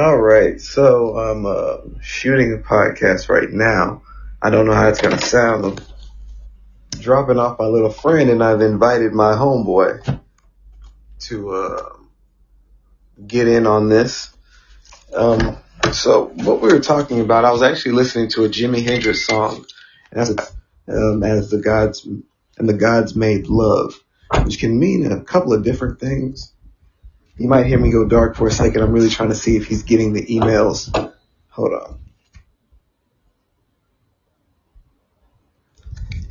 All right, so I'm uh, shooting a podcast right now. I don't know how it's gonna sound. I'm dropping off my little friend, and I've invited my homeboy to uh, get in on this. Um, so what we were talking about, I was actually listening to a Jimi Hendrix song, as um, as the gods and the gods made love, which can mean a couple of different things. You might hear me go dark for a second. I'm really trying to see if he's getting the emails. Hold on.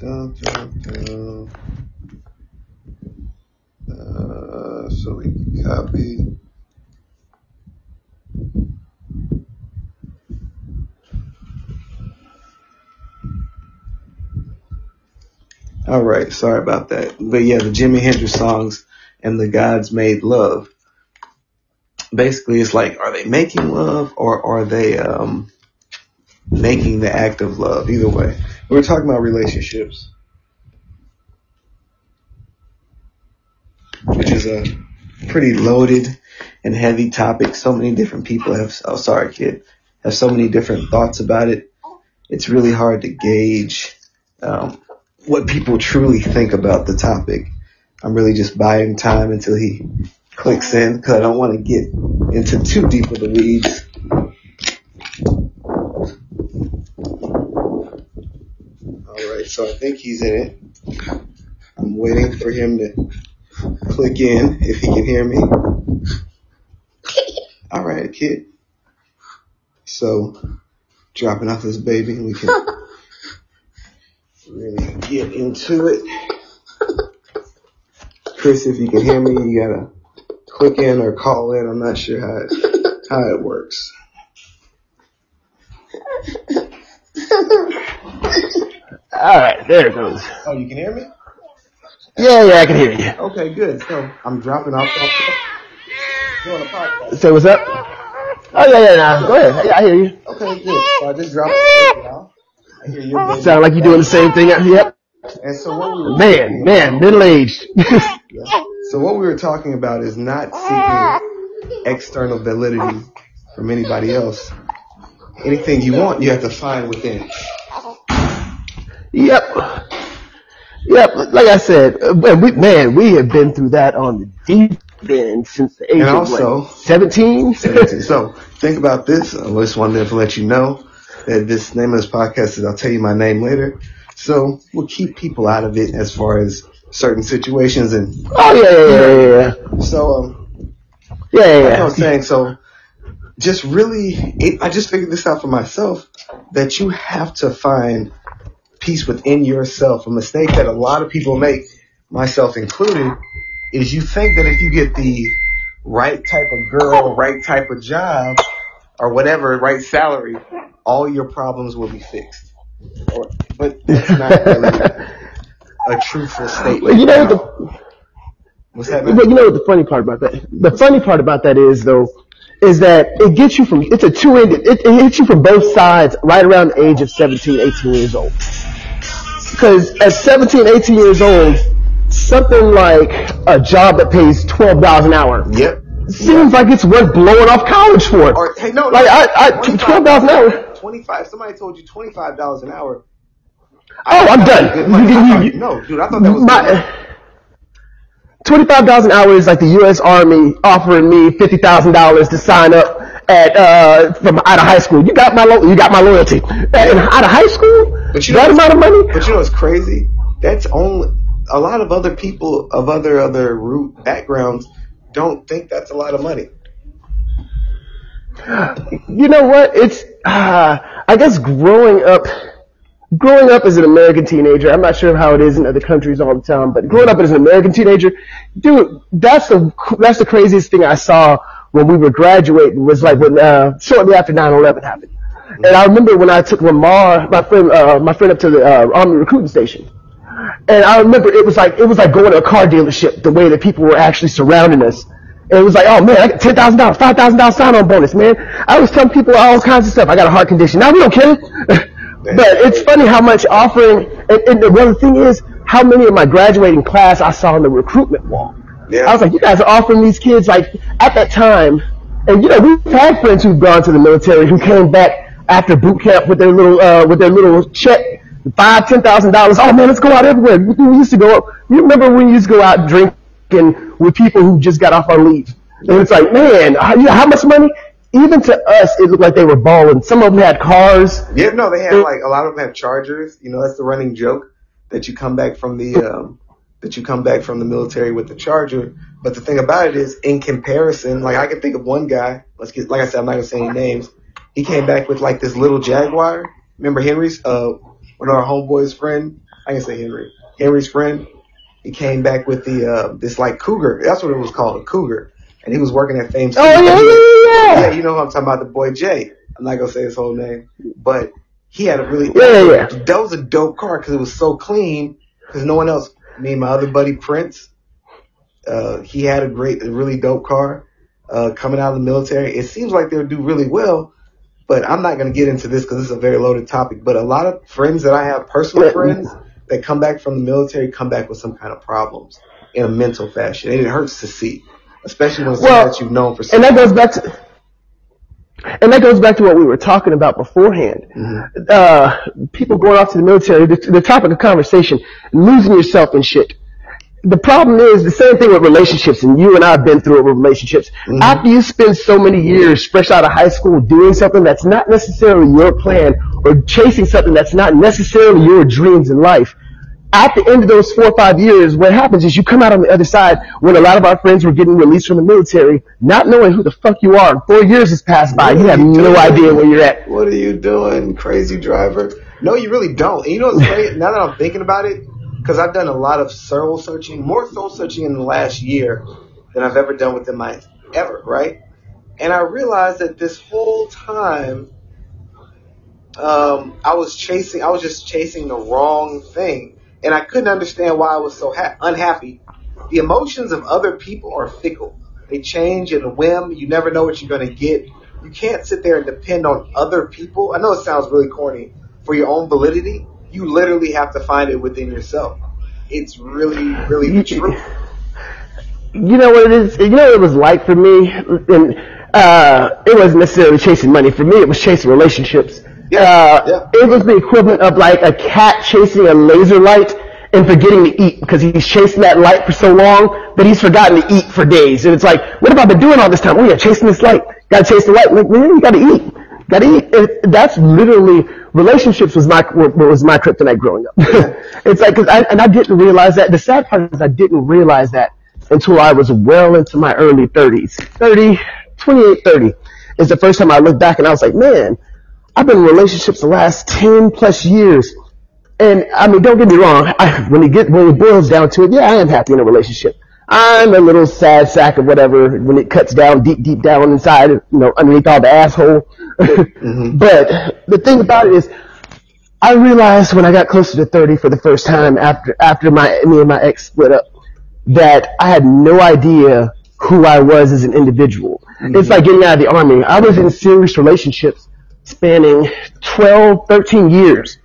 Dun, dun, dun. Uh, so we copy. All right, sorry about that. But yeah, the Jimi Hendrix songs and the gods made love basically it's like, are they making love or are they um, making the act of love? Either way, we're talking about relationships, which is a pretty loaded and heavy topic. So many different people have. Oh, sorry, kid. Have so many different thoughts about it. It's really hard to gauge um, what people truly think about the topic. I'm really just buying time until he clicks in because I don't want to get into too deep of the weeds. All right, so I think he's in it. I'm waiting for him to click in if he can hear me. All right, kid. So, dropping off this baby, we can really get into it. Chris, if you can hear me, you gotta click in or call in. I'm not sure how it, how it works. All right, there it goes. Oh, you can hear me? Yeah, yeah, I can hear you. Okay, good. So I'm dropping off. Doing a podcast. Say what's up? Oh yeah, yeah, nah. Go ahead. Yeah, I hear you. Okay, good. So I just dropped it. I hear you. baby. Sound like you're doing the same thing. Yep. And so what we Man, man, middle aged. So what we were talking about is not seeking external validity from anybody else. Anything you want, you have to find within. yep. Yep. Like I said, uh, we, man, we have been through that on the deep end since the age And of also- what, 17? So think about this. I just wanted to let you know that this name of this podcast is I'll tell you my name later. So we'll keep people out of it as far as certain situations and oh yeah, yeah, yeah, yeah, so um yeah, yeah. like I yeah. was saying, so just really it, I just figured this out for myself that you have to find peace within yourself. A mistake that a lot of people make, myself included, is you think that if you get the right type of girl, right type of job, or whatever, right salary, all your problems will be fixed. Or, but that's not really a truthful statement. Well, you know what the What's that? But you know what the funny part about that? The funny part about that is though, is that it gets you from, it's a two-ended, it, it hits you from both sides right around the age of 17, 18 years old. Because at 17, 18 years old, something like a job that pays $12 an hour Yep. seems like it's worth blowing off college for. Or hey, no, like no, I, I, $12 an hour. Twenty-five. Somebody told you twenty-five dollars an hour. Oh, I'm done. You- you- no, dude, I thought that was my, twenty-five dollars an hour is like the U.S. Army offering me fifty thousand dollars to sign up at uh from out of high school. You got my lo- you got my loyalty. And out of high school, But you that know- amount of money. But you know what's crazy? That's only a lot of other people of other other root backgrounds don't think that's a lot of money. You know what? It's uh, I guess growing up. Growing up as an American teenager, I'm not sure how it is in other countries all the time, but growing up as an American teenager, dude, that's the that's the craziest thing I saw when we were graduating was like when uh, shortly after 9/11 happened. And I remember when I took Lamar, my friend, uh, my friend up to the uh, Army recruiting station. And I remember it was like it was like going to a car dealership. The way that people were actually surrounding us. And it was like, oh man, I got ten thousand dollars, five thousand dollars sign-on bonus, man. I was telling people all kinds of stuff. I got a heart condition. Now we don't care. but it's funny how much offering. And, and the other thing is how many of my graduating class I saw on the recruitment wall. Yeah. I was like, you guys are offering these kids like at that time. And you know, we've had friends who've gone to the military who came back after boot camp with their little uh, with their little check, five, ten thousand dollars. Oh man, let's go out everywhere. We used to go. You remember when we used to go out drinking with people who just got off our leave? And it's like, man, how, you know, how much money? Even to us, it looked like they were balling. Some of them had cars. Yeah, no, they had like a lot of them have chargers. You know, that's the running joke that you come back from the um, that you come back from the military with the charger. But the thing about it is, in comparison, like I can think of one guy. Let's get, like I said, I'm not gonna say any names. He came back with like this little Jaguar. Remember Henry's, uh, one of our homeboys' friend. I can say Henry. Henry's friend. He came back with the uh, this like Cougar. That's what it was called, a Cougar. And he was working at Fame. Oh yeah, yeah, yeah. You know who I'm talking about, the boy Jay. I'm not gonna say his whole name, but he had a really Yeah, yeah, that was a dope car because it was so clean. Because no one else, me and my other buddy Prince, uh, he had a great, a really dope car. Uh, coming out of the military, it seems like they'll do really well. But I'm not going to get into this because this is a very loaded topic. But a lot of friends that I have, personal friends that come back from the military, come back with some kind of problems in a mental fashion, and it hurts to see, especially when it's Well, that you've known for so and that long. goes back to and that goes back to what we were talking about beforehand. Uh, people going off to the military, the, the topic of conversation, losing yourself in shit. The problem is the same thing with relationships, and you and I have been through it with relationships. After you spend so many years fresh out of high school doing something that's not necessarily your plan, or chasing something that's not necessarily your dreams in life, at the end of those four or five years, what happens is you come out on the other side when a lot of our friends were getting released from the military, not knowing who the fuck you are. Four years has passed by. What You have you no idea where you're at. What are you doing, crazy driver? No, you really don't. And you know what's crazy? Now that I'm thinking about it, because I've done a lot of soul searching, more soul searching in the last year than I've ever done within my ever, right? And I realized that this whole time, um, I was chasing, I was just chasing the wrong thing, and I couldn't understand why I was so ha- unhappy. The emotions of other people are fickle. They change in a whim. You never know what you're going to get. You can't sit there and depend on other people. I know it sounds really corny for your own validity. You literally have to find it within yourself. It's really, really the truth. You know what it is? You know what it was like for me? And, uh, it wasn't necessarily chasing money. For me, it was chasing relationships. Yeah, uh, yeah. It was the equivalent of like a cat chasing a laser light and forgetting to eat because he's chasing that light for so long that he's forgotten to eat for days. And it's like, what have I been doing all this time? Oh yeah, chasing this light. Gotta chase the light. Like, man, you gotta eat. Gotta eat. And that's literally, relationships was my, was my kryptonite growing up. it's like, cause I, and I didn't realize that. The sad part is I didn't realize that until I was well into my early 30s. 30, 28, 30 is the first time I looked back and I was like, man, I've been in relationships the last 10 plus years. And I mean, don't get me wrong. I, when it get when it boils down to it, yeah, I am happy in a relationship. I'm a little sad sack of whatever when it cuts down deep, deep down inside, you know, underneath all the asshole. Mm-hmm. But the thing about it is, I realized when I got closer to 30 for the first time after after my me and my ex split up that I had no idea who I was as an individual. Mm-hmm. It's like getting out of the army. I was in serious relationships spanning 12, 13 years.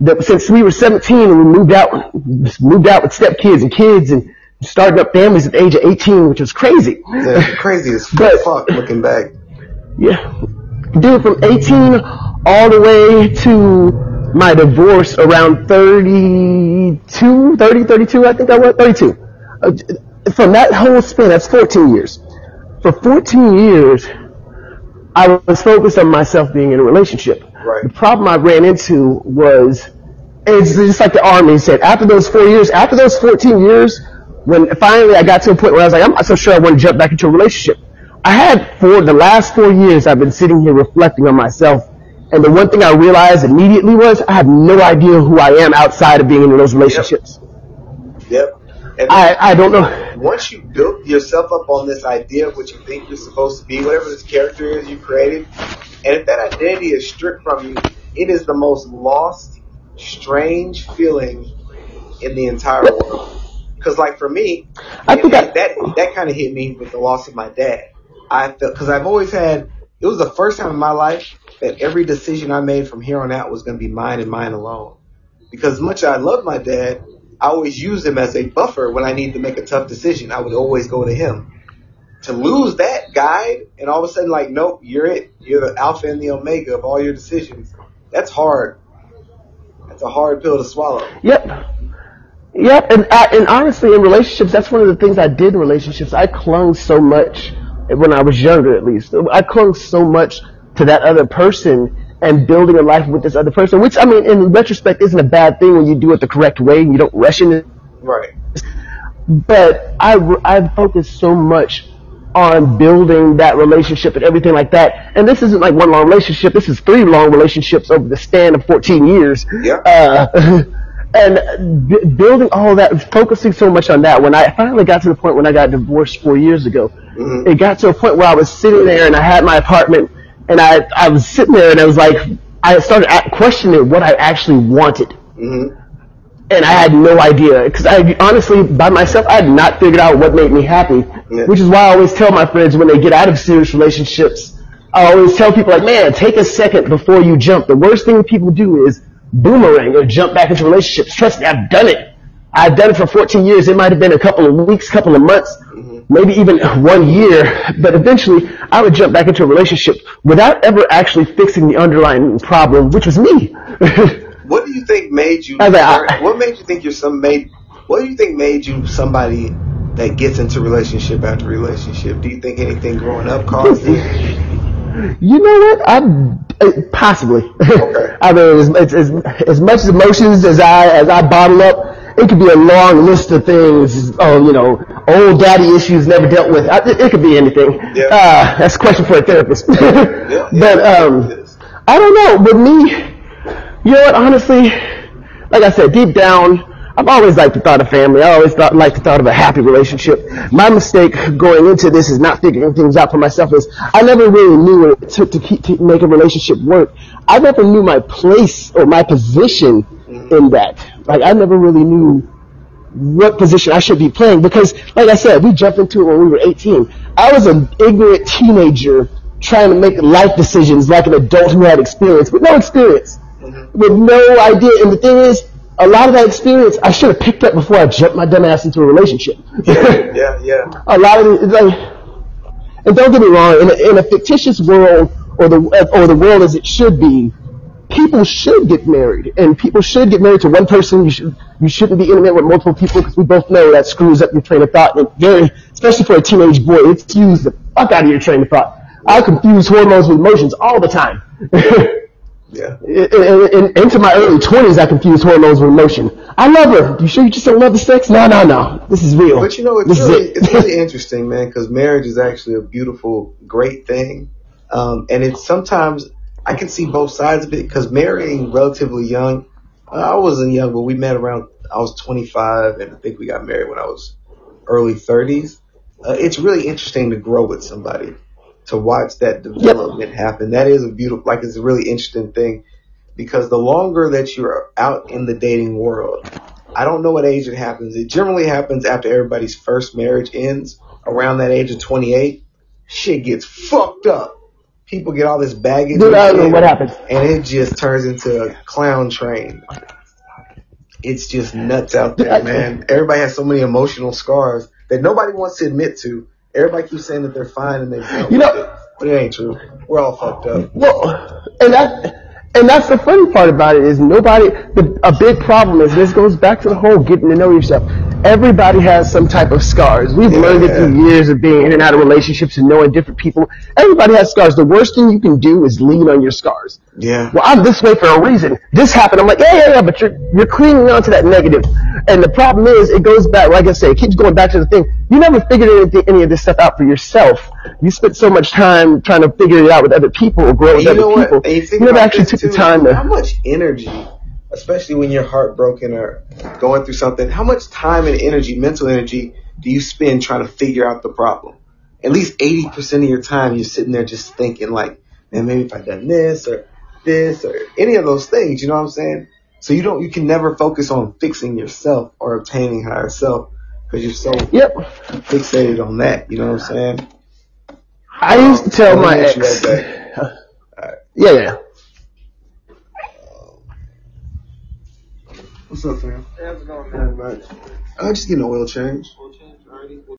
That since we were 17 and we moved out, moved out with stepkids and kids and started up families at the age of 18, which was crazy. Yeah, crazy as But- fuck looking back. Yeah. Dude, from 18 all the way to my divorce around 32, 30, 32, I think I was, 32. Uh, from that whole span, that's 14 years. For 14 years, I was focused on myself being in a relationship. Right. The problem I ran into was, it's just like the army said, after those four years, after those 14 years, when finally I got to a point where I was like, I'm not so sure I want to jump back into a relationship. I had for the last four years, I've been sitting here reflecting on myself. And the one thing I realized immediately was I have no idea who I am outside of being in those relationships. Yep. And I, I don't know. once you built yourself up on this idea of what you think you're supposed to be, whatever this character is you created, and if that identity is stripped from you, it is the most lost, strange feeling in the entire world. Because, like for me, I think I- that that kind of hit me with the loss of my dad. I felt because I've always had. It was the first time in my life that every decision I made from here on out was going to be mine and mine alone. Because much as I love my dad, I always used him as a buffer when I need to make a tough decision. I would always go to him. to lose that guide and all of a sudden like, nope, you're it. You're the alpha and the omega of all your decisions. That's hard. That's a hard pill to swallow. Yep. Yep. And, uh, and honestly, in relationships, that's one of the things I did in relationships. I clung so much when I was younger, at least. I clung so much to that other person and building a life with this other person, which I mean, in retrospect, isn't a bad thing when you do it the correct way and you don't rush in it. Right. But I, I focused so much on building that relationship and everything like that. And this isn't like one long relationship. This is three long relationships over the span of 14 years. Yeah. Uh, and b- building all that, focusing so much on that. When I finally got to the point when I got divorced four years ago, Mm-hmm. it got to a point where I was sitting there and I had my apartment and I, I was sitting there and I was like, I started questioning what I actually wanted. hmm And I had no idea. Because I honestly, by myself, I had not figured out what made me happy. Yeah. Which is why I always tell my friends when they get out of serious relationships, I always tell people like, man, take a second before you jump. The worst thing people do is boomerang or jump back into relationships. Trust me, I've done it. I've done it for 14 years. It might have been a couple of weeks, couple of months, maybe even one year. But eventually, I would jump back into a relationship without ever actually fixing the underlying problem, which was me. What do you think made you? Like, I- what made you think you're some made? What do you think made you somebody that gets into relationship after relationship? Do you think anything growing up caused it? You know what? I'm uh, possibly. Okay. I mean, as, as, as, as much emotions as I as I bottle up, it could be a long list of things. Oh, you know, old daddy issues never dealt with. I, it, it could be anything. Yeah. Uh, that's a question for a therapist. Yeah, but um. I don't know. With me, you know what? Honestly, like I said, deep down, I've always liked the thought of family. I always thought, liked the thought of a happy relationship. My mistake going into this is not figuring things out for myself. Is I never really knew what it took to keep to make a relationship work. I never knew my place or my position in that. Like I never really knew what position I should be playing because, like I said, we jumped into it when we were 18. I was an ignorant teenager trying to make life decisions like an adult who had experience, with no experience, mm-hmm. with no idea. And the thing is, a lot of that experience I should have picked up before I jumped my dumb ass into a relationship. Yeah, yeah. a lot of it, like, and don't get me wrong, in a, in a fictitious world, or the or the world as it should be, people should get married, and people should get married to one person. You should you shouldn't be intimate with multiple people because we both know that screws up your train of thought, and very especially for a teenage boy, it skews the fuck out of your train of thought. I confuse hormones with emotions all the time. Yeah. In- in- in- into my early 20s, I confused hormones with emotion. I love her. You sure you just don't love the sex? No, no, no. This is real. But you know, it's This really, it. it's really interesting, man, because marriage is actually a beautiful, great thing. Um, and it's sometimes, I can see both sides of it, because marrying relatively young, uh, I wasn't young, but we met around, I was 25, and I think we got married when I was early 30s. Uh, it's really interesting to grow with somebody, to watch that development happen. That is a beautiful, like, it's a really interesting thing, because the longer that you're out in the dating world, I don't know what age it happens. It generally happens after everybody's first marriage ends, around that age of 28. Shit gets fucked up. People get all this baggage. Dude, and I don't know what happens. And it just turns into a clown train. It's just nuts out there, man. Everybody has so many emotional scars that nobody wants to admit to. Everybody keeps saying that they're fine and they've You know- it. But it ain't true. We're all fucked up. Well, and that, and that's the funny part about it is nobody. The, a big problem is this goes back to the whole getting to know yourself. Everybody has some type of scars. We've Yeah. learned it through years of being in and out of relationships and knowing different people. Everybody has scars. The worst thing you can do is lean on your scars. Yeah. Well, I'm this way for a reason. This happened. I'm like, yeah, yeah, yeah, but you're you're clinging on to that negative. And the problem is, it goes back. Like I say, it keeps going back to the thing. You never figured anything, any of this stuff out for yourself. You spent so much time trying to figure it out with other people or grow with other people. what? And you You never actually took the too, time How much energy, especially when you're heartbroken or going through something, how much time and energy, mental energy, do you spend trying to figure out the problem? At least 80% of your time you're sitting there just thinking like, man, maybe if I done this or this or any of those things, you know what I'm saying? So you don't, you can never focus on fixing yourself or obtaining higher self because you're so Yep. fixated on that, you know what I'm saying? I used to tell me my ex. right. Yeah, yeah. What's up, fam? Hey, how's it going, man? I'm just getting an oil change. Oil change already?